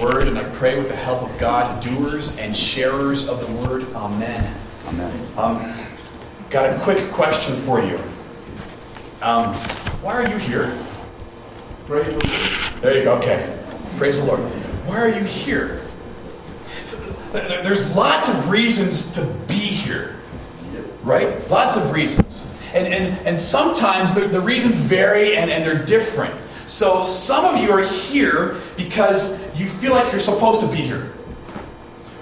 word, and I pray with the help of God, doers and sharers of the word. Amen. Amen. Um, got a quick question for you. Um, why are you here? Praise the Lord. There you go. Okay. Praise the Lord. Why are you here? There's lots of reasons to be here, right? Lots of reasons. And, and, and sometimes the, the reasons vary and, and they're different. So some of you are here because you feel like you're supposed to be here.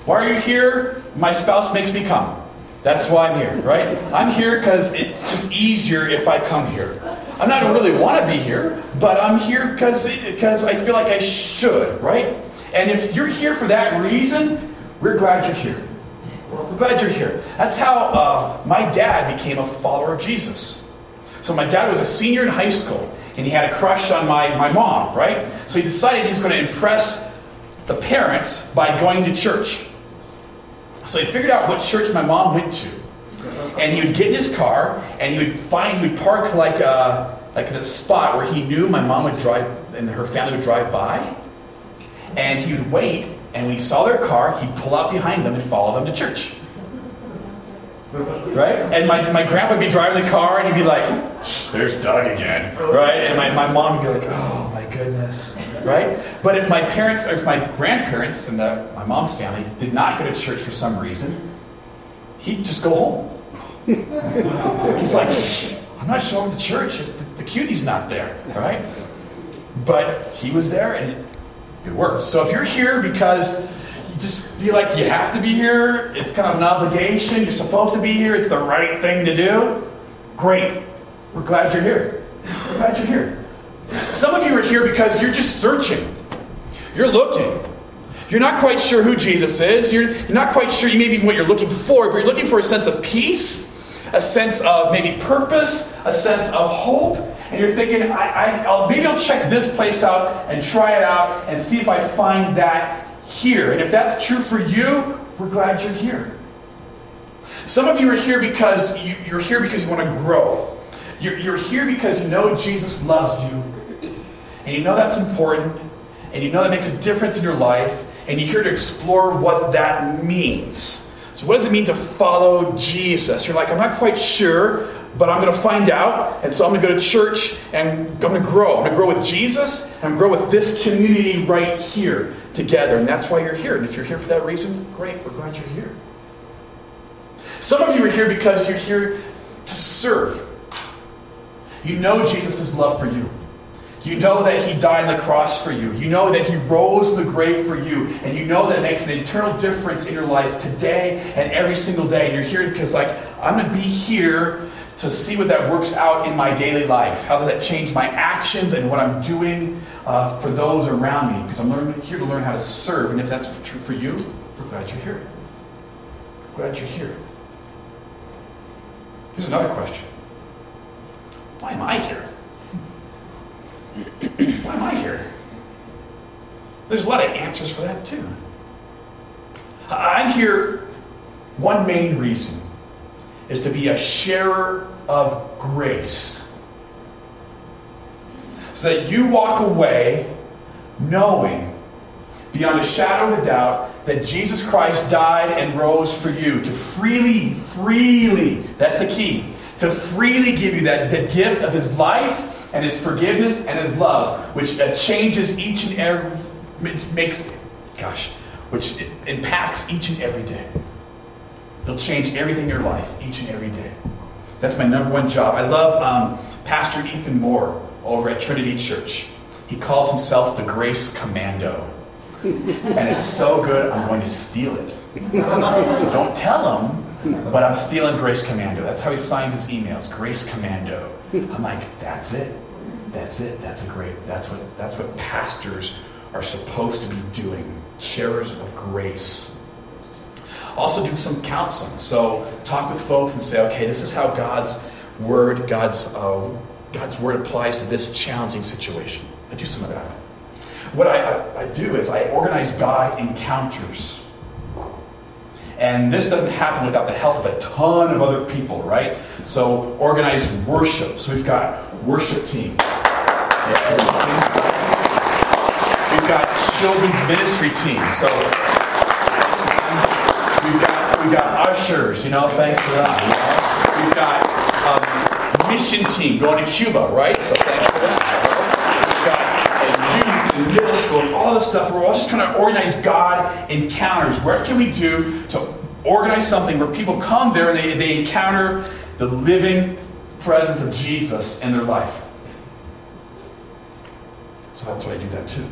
Why are you here? My spouse makes me come. That's why I'm here, right? I'm here because it's just easier if I come here. I don't really want to be here, but I'm here because I feel like I should, right? And if you're here for that reason, we're glad you're here. We're glad you're here. That's how uh, my dad became a follower of Jesus. So my dad was a senior in high school, and he had a crush on my, my mom, right? So he decided he was going to impress the parents by going to church. So he figured out what church my mom went to. And he would get in his car and he would find, he would park like, uh, like this spot where he knew my mom would drive and her family would drive by. And he would wait, and when he saw their car, he'd pull out behind them and follow them to church. Right? And my, my grandpa would be driving the car and he'd be like, there's Doug again. Right? And my, my mom would be like, oh goodness. Right? But if my parents, or if my grandparents and the, my mom's family did not go to church for some reason, he'd just go home. He's like, I'm not showing to church if the, the cutie's not there. Right? But he was there and it, it worked. So if you're here because you just feel like you have to be here, it's kind of an obligation, you're supposed to be here, it's the right thing to do, great. We're glad you're here. We're glad you're here. Some of you are here because you're just searching. You're looking. You're not quite sure who Jesus is. You're, you're not quite sure you maybe even what you're looking for, but you're looking for a sense of peace, a sense of maybe purpose, a sense of hope. And you're thinking, I, I, I'll, maybe I'll check this place out and try it out and see if I find that here. And if that's true for you, we're glad you're here. Some of you are here because you, you're here because you want to grow. You're, you're here because you know Jesus loves you, and you know that's important, and you know that makes a difference in your life, and you're here to explore what that means. So, what does it mean to follow Jesus? You're like, I'm not quite sure, but I'm going to find out, and so I'm going to go to church, and I'm going to grow. I'm going to grow with Jesus, and I'm going to grow with this community right here together, and that's why you're here. And if you're here for that reason, great, we're glad you're here. Some of you are here because you're here to serve. You know Jesus' love for you. You know that he died on the cross for you. You know that he rose the grave for you. And you know that makes an eternal difference in your life today and every single day. And you're here because, like, I'm going to be here to see what that works out in my daily life. How does that change my actions and what I'm doing uh, for those around me? Because I'm learning, here to learn how to serve. And if that's true for you, we're glad you're here. Glad you're here. Here's another question Why am I here? Why am I here? There's a lot of answers for that, too. I'm here, one main reason is to be a sharer of grace. So that you walk away knowing, beyond a shadow of a doubt, that Jesus Christ died and rose for you to freely, freely, that's the key, to freely give you that the gift of his life and his forgiveness and his love, which uh, changes each and every, which makes, gosh, which impacts each and every day. It'll change everything in your life each and every day. That's my number one job. I love um, Pastor Ethan Moore over at Trinity Church. He calls himself the Grace Commando. And it's so good, I'm going to steal it. So don't tell him, but I'm stealing Grace Commando. That's how he signs his emails, Grace Commando. I'm like, that's it. That's it. That's a great, that's what, that's what pastors are supposed to be doing. Sharers of grace. Also do some counseling. So talk with folks and say, okay, this is how God's word, God's, uh, God's word applies to this challenging situation. I do some of that. What I, I, I do is I organize God encounters. And this doesn't happen without the help of a ton of other people, right? So organize worship. So we've got worship team. We've got children's ministry team. So we've got we've got ushers. You know, thanks for that. You know? We've got um, mission team going to Cuba, right? So thanks for that. We've got youth and middle school all this stuff. We're all just trying to organize God encounters. What can we do to organize something where people come there and they, they encounter the living presence of Jesus in their life? So that's why I do that too.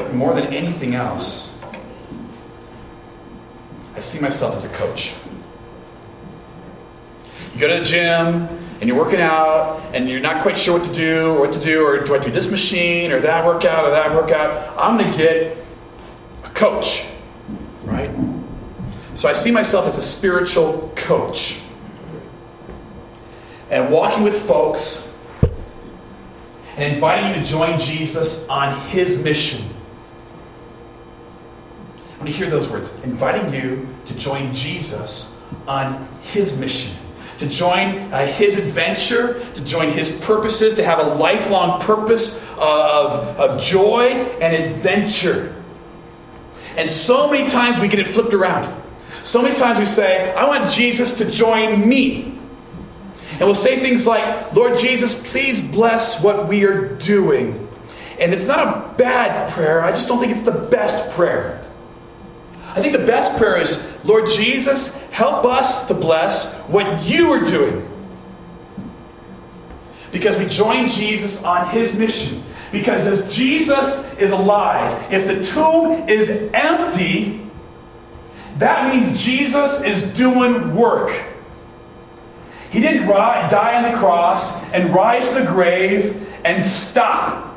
But more than anything else, I see myself as a coach. You go to the gym and you're working out and you're not quite sure what to do or what to do, or do I do this machine or that workout or that workout? I'm going to get a coach, right? So I see myself as a spiritual coach. And walking with folks and inviting you to join Jesus on his mission. When to hear those words, inviting you to join Jesus on his mission, to join uh, his adventure, to join his purposes, to have a lifelong purpose uh, of, of joy and adventure. And so many times we get it flipped around. So many times we say, I want Jesus to join me. And we'll say things like, Lord Jesus, please bless what we are doing. And it's not a bad prayer, I just don't think it's the best prayer. I think the best prayer is, Lord Jesus, help us to bless what you are doing. Because we join Jesus on his mission. Because as Jesus is alive, if the tomb is empty, that means Jesus is doing work. He didn't die on the cross and rise to the grave and stop.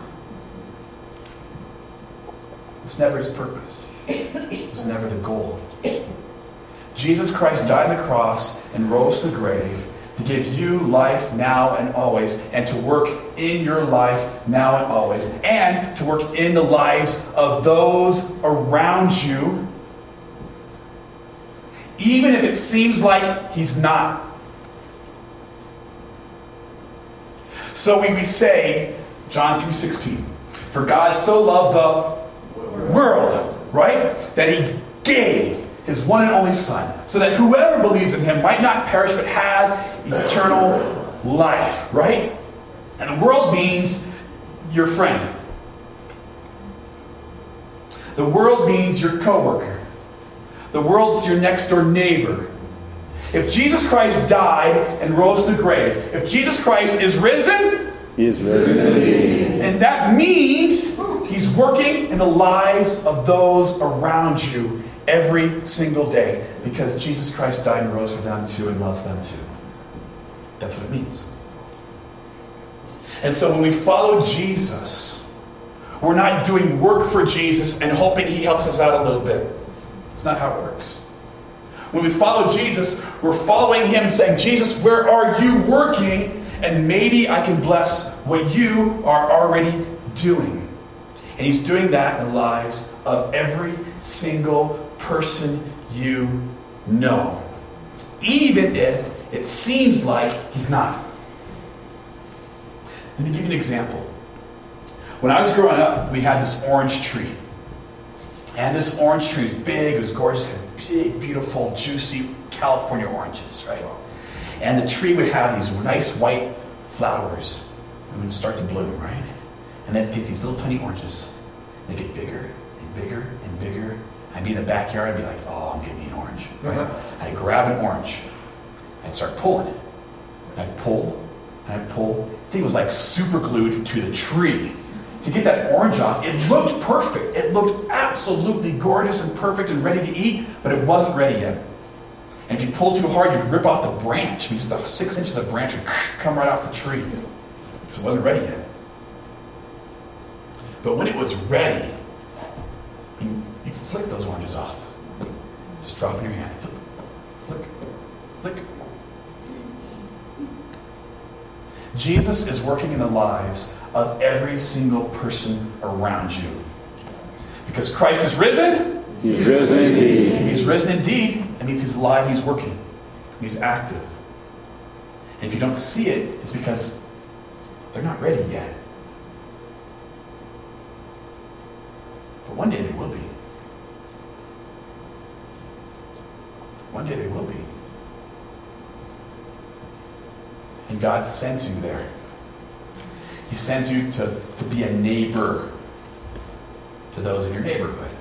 It was never his purpose, was never the goal. Jesus Christ died on the cross and rose to the grave to give you life now and always, and to work in your life now and always, and to work in the lives of those around you, even if it seems like He's not. So we, we say, John 3.16, For God so loved the world, right? That he gave his one and only Son, so that whoever believes in him might not perish but have eternal life, right? And the world means your friend. The world means your coworker. The world's your next door neighbor. If Jesus Christ died and rose to the grave, if Jesus Christ is risen, he is risen And that means he's working in the lives of those around you every single day because Jesus Christ died and rose for them too and loves them too. That's what it means. And so when we follow Jesus, we're not doing work for Jesus and hoping he helps us out a little bit. It's not how it works. When we follow Jesus, we're following him and saying, Jesus, where are you working? And maybe I can bless what you are already doing. And he's doing that in the lives of every single person you know, even if it seems like he's not. Let me give you an example. When I was growing up, we had this orange tree. And this orange tree was big, it was gorgeous, big, beautiful, juicy California oranges, right? And the tree would have these nice white flowers and would start to bloom, right? And then get these little tiny oranges. They get bigger and bigger and bigger. I'd be in the backyard and be like, oh, I'm getting me an orange. Right? Uh-huh. I'd grab an orange. I'd start pulling. I'd pull and I'd pull. The thing was like super glued to the tree to get that orange off. It looked perfect. It looked absolutely gorgeous and perfect and ready to eat, but it wasn't ready yet. And if you pull too hard, you'd rip off the branch. I mean, just the six inches of the branch would come right off the tree. So it wasn't ready yet. But when it was ready, you, you flick those oranges off. Just drop in your hand. Flick, flick, flick. Jesus is working in the lives of every single person around you. Because Christ is risen. He's risen indeed. He's risen indeed, it means he's alive he's working. He's active. And if you don't see it, it's because they're not ready yet. But one day they will be. One day they will be. And God sends you there. He sends you to, to be a neighbor to those in your neighborhood.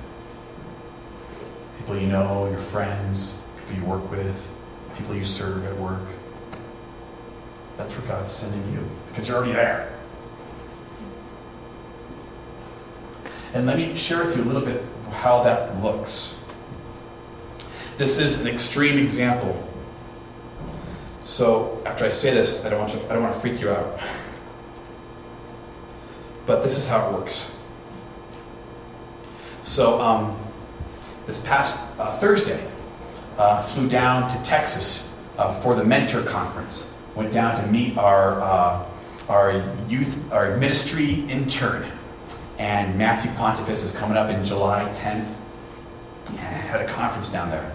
People you know, your friends, people you work with, people you serve at work. That's where God's sending you because you're already there. And let me share with you a little bit how that looks. This is an extreme example. So after I say this, I don't want to, I don't want to freak you out. But this is how it works. So um, this past uh, Thursday, uh, flew down to Texas uh, for the Mentor Conference. Went down to meet our uh, our youth, our ministry intern, and Matthew Pontifex is coming up in July 10th. And I had a conference down there,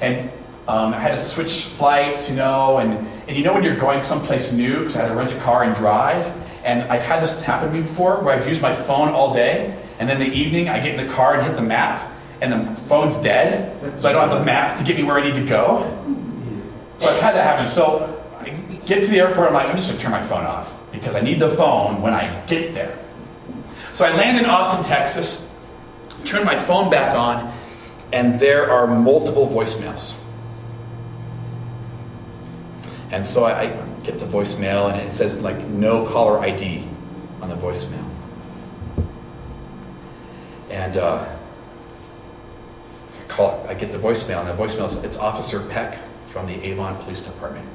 and um, I had to switch flights, you know, and, and you know when you're going someplace new, because I had to rent a car and drive, and I've had this happen to me before, where I've used my phone all day, and then the evening I get in the car and hit the map, and the phone's dead, so I don't have the map to get me where I need to go. So I've had that happen. So I get to the airport, I'm like, I'm just going to turn my phone off because I need the phone when I get there. So I land in Austin, Texas, turn my phone back on, and there are multiple voicemails. And so I, I get the voicemail, and it says like no caller ID on the voicemail. And uh, call, I get the voicemail, and the voicemail is it's Officer Peck from the Avon Police Department.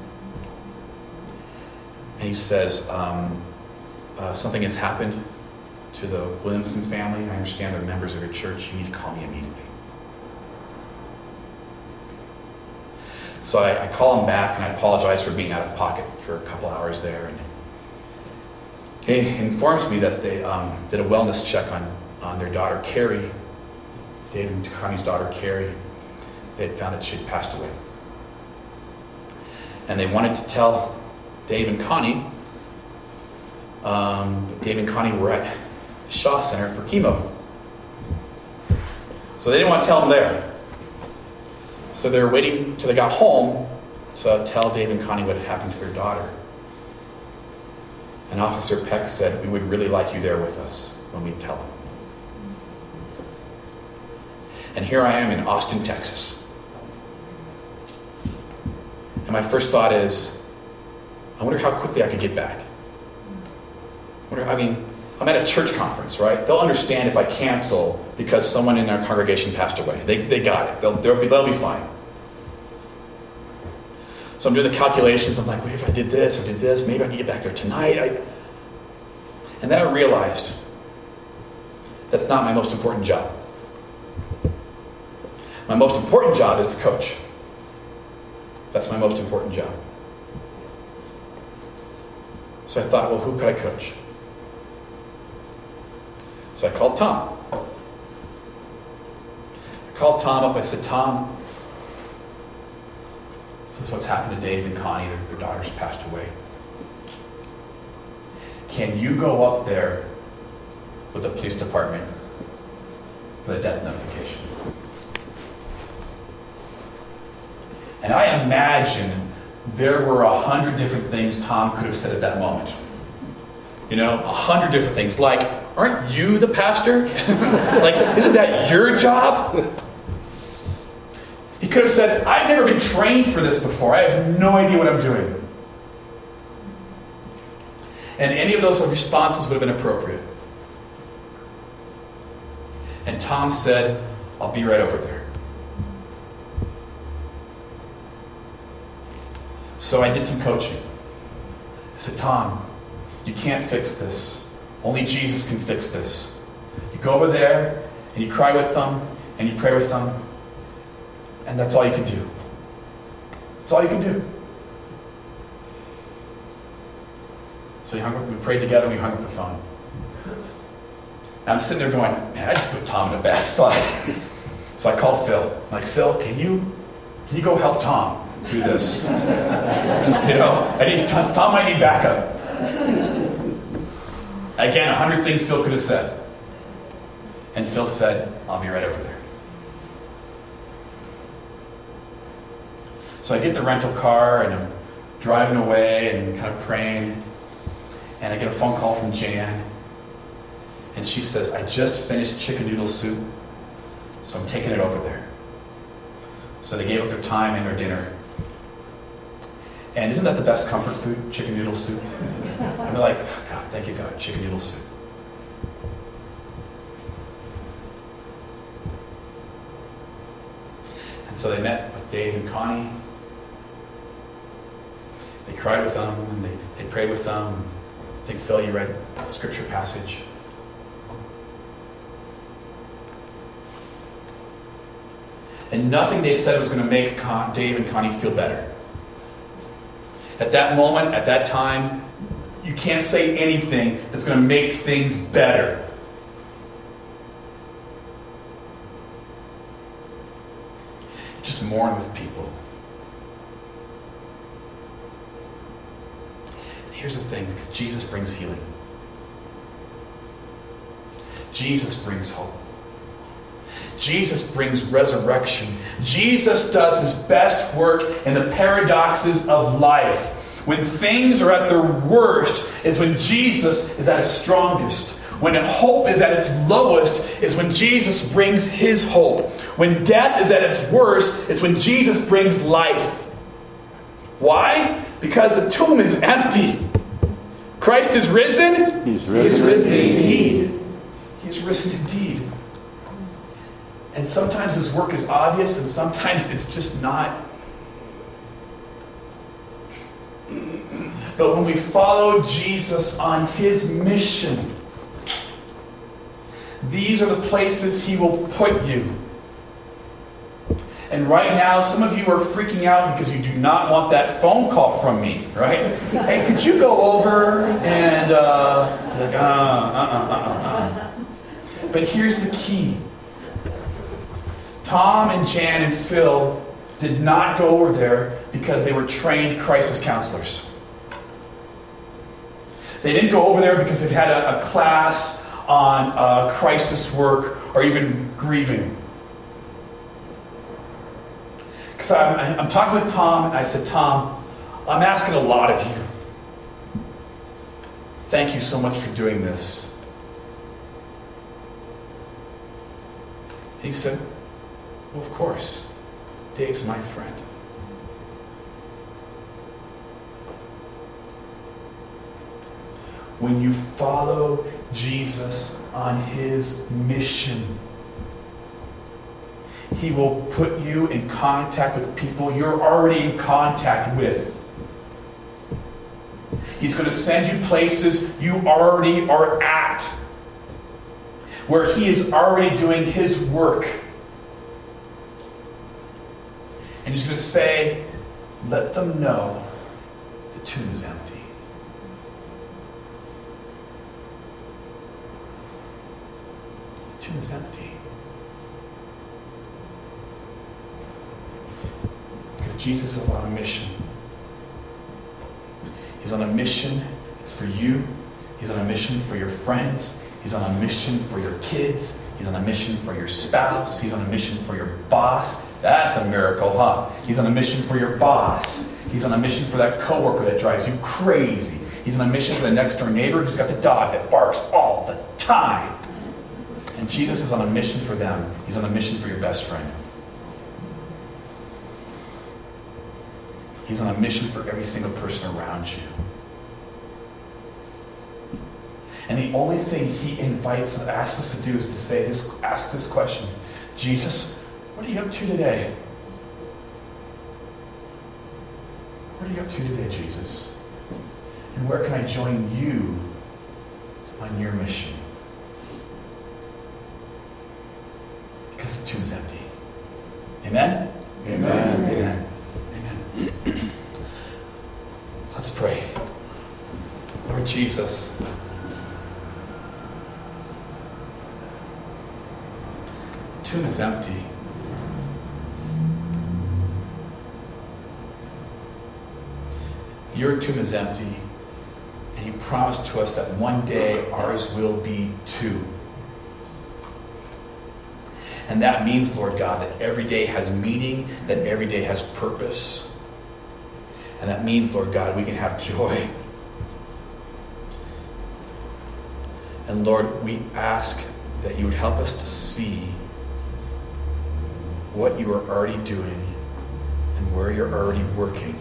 And he says, um, uh, something has happened to the Williamson family. I understand they're members of your church. You need to call me immediately. So I, I call him back and I apologize for being out of pocket for a couple hours there. And he informs me that they um, did a wellness check on, on their daughter, Carrie, Dave and Connie's daughter, Carrie. They had found that she had passed away. And they wanted to tell Dave and Connie, um, Dave and Connie were at the Shaw Center for chemo. So they didn't want to tell them there. So they were waiting till they got home to tell Dave and Connie what had happened to their daughter. And Officer Peck said, We would really like you there with us when we tell them. And here I am in Austin, Texas. And my first thought is, I wonder how quickly I could get back. I, wonder, I mean, I'm at a church conference, right? They'll understand if I cancel because someone in our congregation passed away. They, they got it. They'll, they'll, be, they'll be fine. So I'm doing the calculations. I'm like, wait, if I did this or did this, maybe I can get back there tonight. I... And then I realized that's not my most important job. My most important job is to coach. That's my most important job. So I thought, well, who could I coach? So I called Tom. I called Tom up. I said, Tom, is what's happened to Dave and Connie. Their, their daughter's passed away. Can you go up there with the police department for the death notification? And I imagine there were a hundred different things Tom could have said at that moment. You know, a hundred different things. Like, aren't you the pastor? like, isn't that your job? He could have said, I've never been trained for this before. I have no idea what I'm doing. And any of those responses would have been appropriate. And Tom said, I'll be right over there. So I did some coaching. I said, Tom, you can't fix this. Only Jesus can fix this. You go over there and you cry with them and you pray with them, and that's all you can do. That's all you can do. So up, we prayed together and we hung up the phone. And I'm sitting there going, man, I just put Tom in a bad spot. so I called Phil. I'm like, Phil, can you can you go help Tom do this? you know, I need Tom might need backup. Again, a hundred things Phil could have said. And Phil said, I'll be right over there. So I get the rental car and I'm driving away and kind of praying. And I get a phone call from Jan. And she says, I just finished chicken noodle soup, so I'm taking it over there. So they gave up their time and their dinner. And isn't that the best comfort food, chicken noodle soup? They're like, oh, God, thank you, God, chicken noodle soup. And so they met with Dave and Connie. They cried with them and they, they prayed with them. I think, Phil, you read scripture passage. And nothing they said was going to make Con- Dave and Connie feel better. At that moment, at that time, you can't say anything that's going to make things better. Just mourn with people. Here's the thing because Jesus brings healing, Jesus brings hope. Jesus brings resurrection. Jesus does his best work in the paradoxes of life. When things are at their worst, is when Jesus is at his strongest. When hope is at its lowest, is when Jesus brings his hope. When death is at its worst, it's when Jesus brings life. Why? Because the tomb is empty. Christ is risen. He's He is risen risen indeed. indeed. He is risen indeed. And sometimes his work is obvious, and sometimes it's just not. But when we follow Jesus on his mission, these are the places he will put you. And right now, some of you are freaking out because you do not want that phone call from me, right? hey, could you go over and, uh, like, uh, uh, uh, uh, uh. But here's the key Tom and Jan and Phil did not go over there because they were trained crisis counselors. They didn't go over there because they've had a, a class on uh, crisis work or even grieving. Because I'm, I'm talking with Tom, and I said, Tom, I'm asking a lot of you. Thank you so much for doing this. He said, Well, of course. Dave's my friend. When you follow Jesus on his mission, he will put you in contact with people you're already in contact with. He's going to send you places you already are at, where He is already doing His work. He's going to say, Let them know the tomb is empty. The tomb is empty. Because Jesus is on a mission. He's on a mission. It's for you. He's on a mission for your friends. He's on a mission for your kids. He's on a mission for your spouse. He's on a mission for your boss. That's a miracle, huh? He's on a mission for your boss. He's on a mission for that coworker that drives you crazy. He's on a mission for the next door neighbor who's got the dog that barks all the time. And Jesus is on a mission for them. He's on a mission for your best friend. He's on a mission for every single person around you. And the only thing he invites and asks us to do is to say this, ask this question Jesus, what are you up to today? What are you up to today, Jesus? And where can I join you on your mission? Because the tomb is empty. Amen? Amen. Amen. Amen. Let's pray. Lord Jesus, tomb is empty. Your tomb is empty, and you promised to us that one day ours will be too. And that means, Lord God, that every day has meaning, that every day has purpose. And that means, Lord God, we can have joy. And Lord, we ask that you would help us to see what you are already doing and where you're already working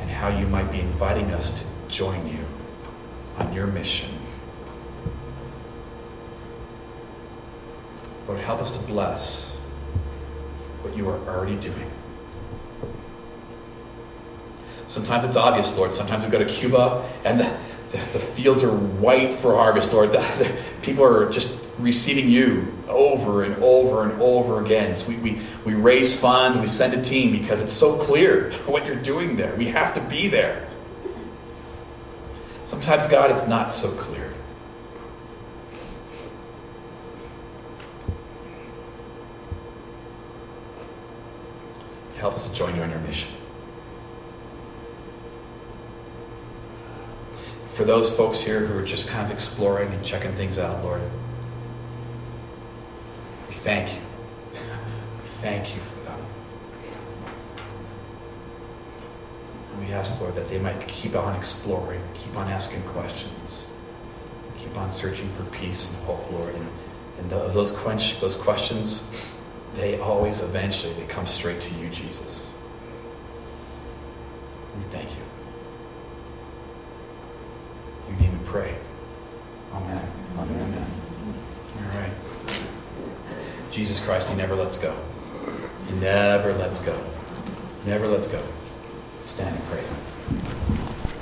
and how you might be inviting us to join you on your mission. Lord, help us to bless what you are already doing. Sometimes it's obvious, Lord. Sometimes we go to Cuba and the, the, the fields are white for harvest, Lord. The, people are just receiving you over and over and over again. So we, we, we raise funds, we send a team because it's so clear what you're doing there. We have to be there. Sometimes, God, it's not so clear. Help us to join you on your mission. For those folks here who are just kind of exploring and checking things out, Lord, we thank you. We thank you for them. We ask, Lord, that they might keep on exploring, keep on asking questions, keep on searching for peace and hope, Lord. And, and those, quench, those questions, they always eventually they come straight to you, Jesus. We thank you. In your name we pray. Amen. Amen. Amen. All right. Jesus Christ, He never lets go. He never lets go. Never lets go. Stand and praise Him.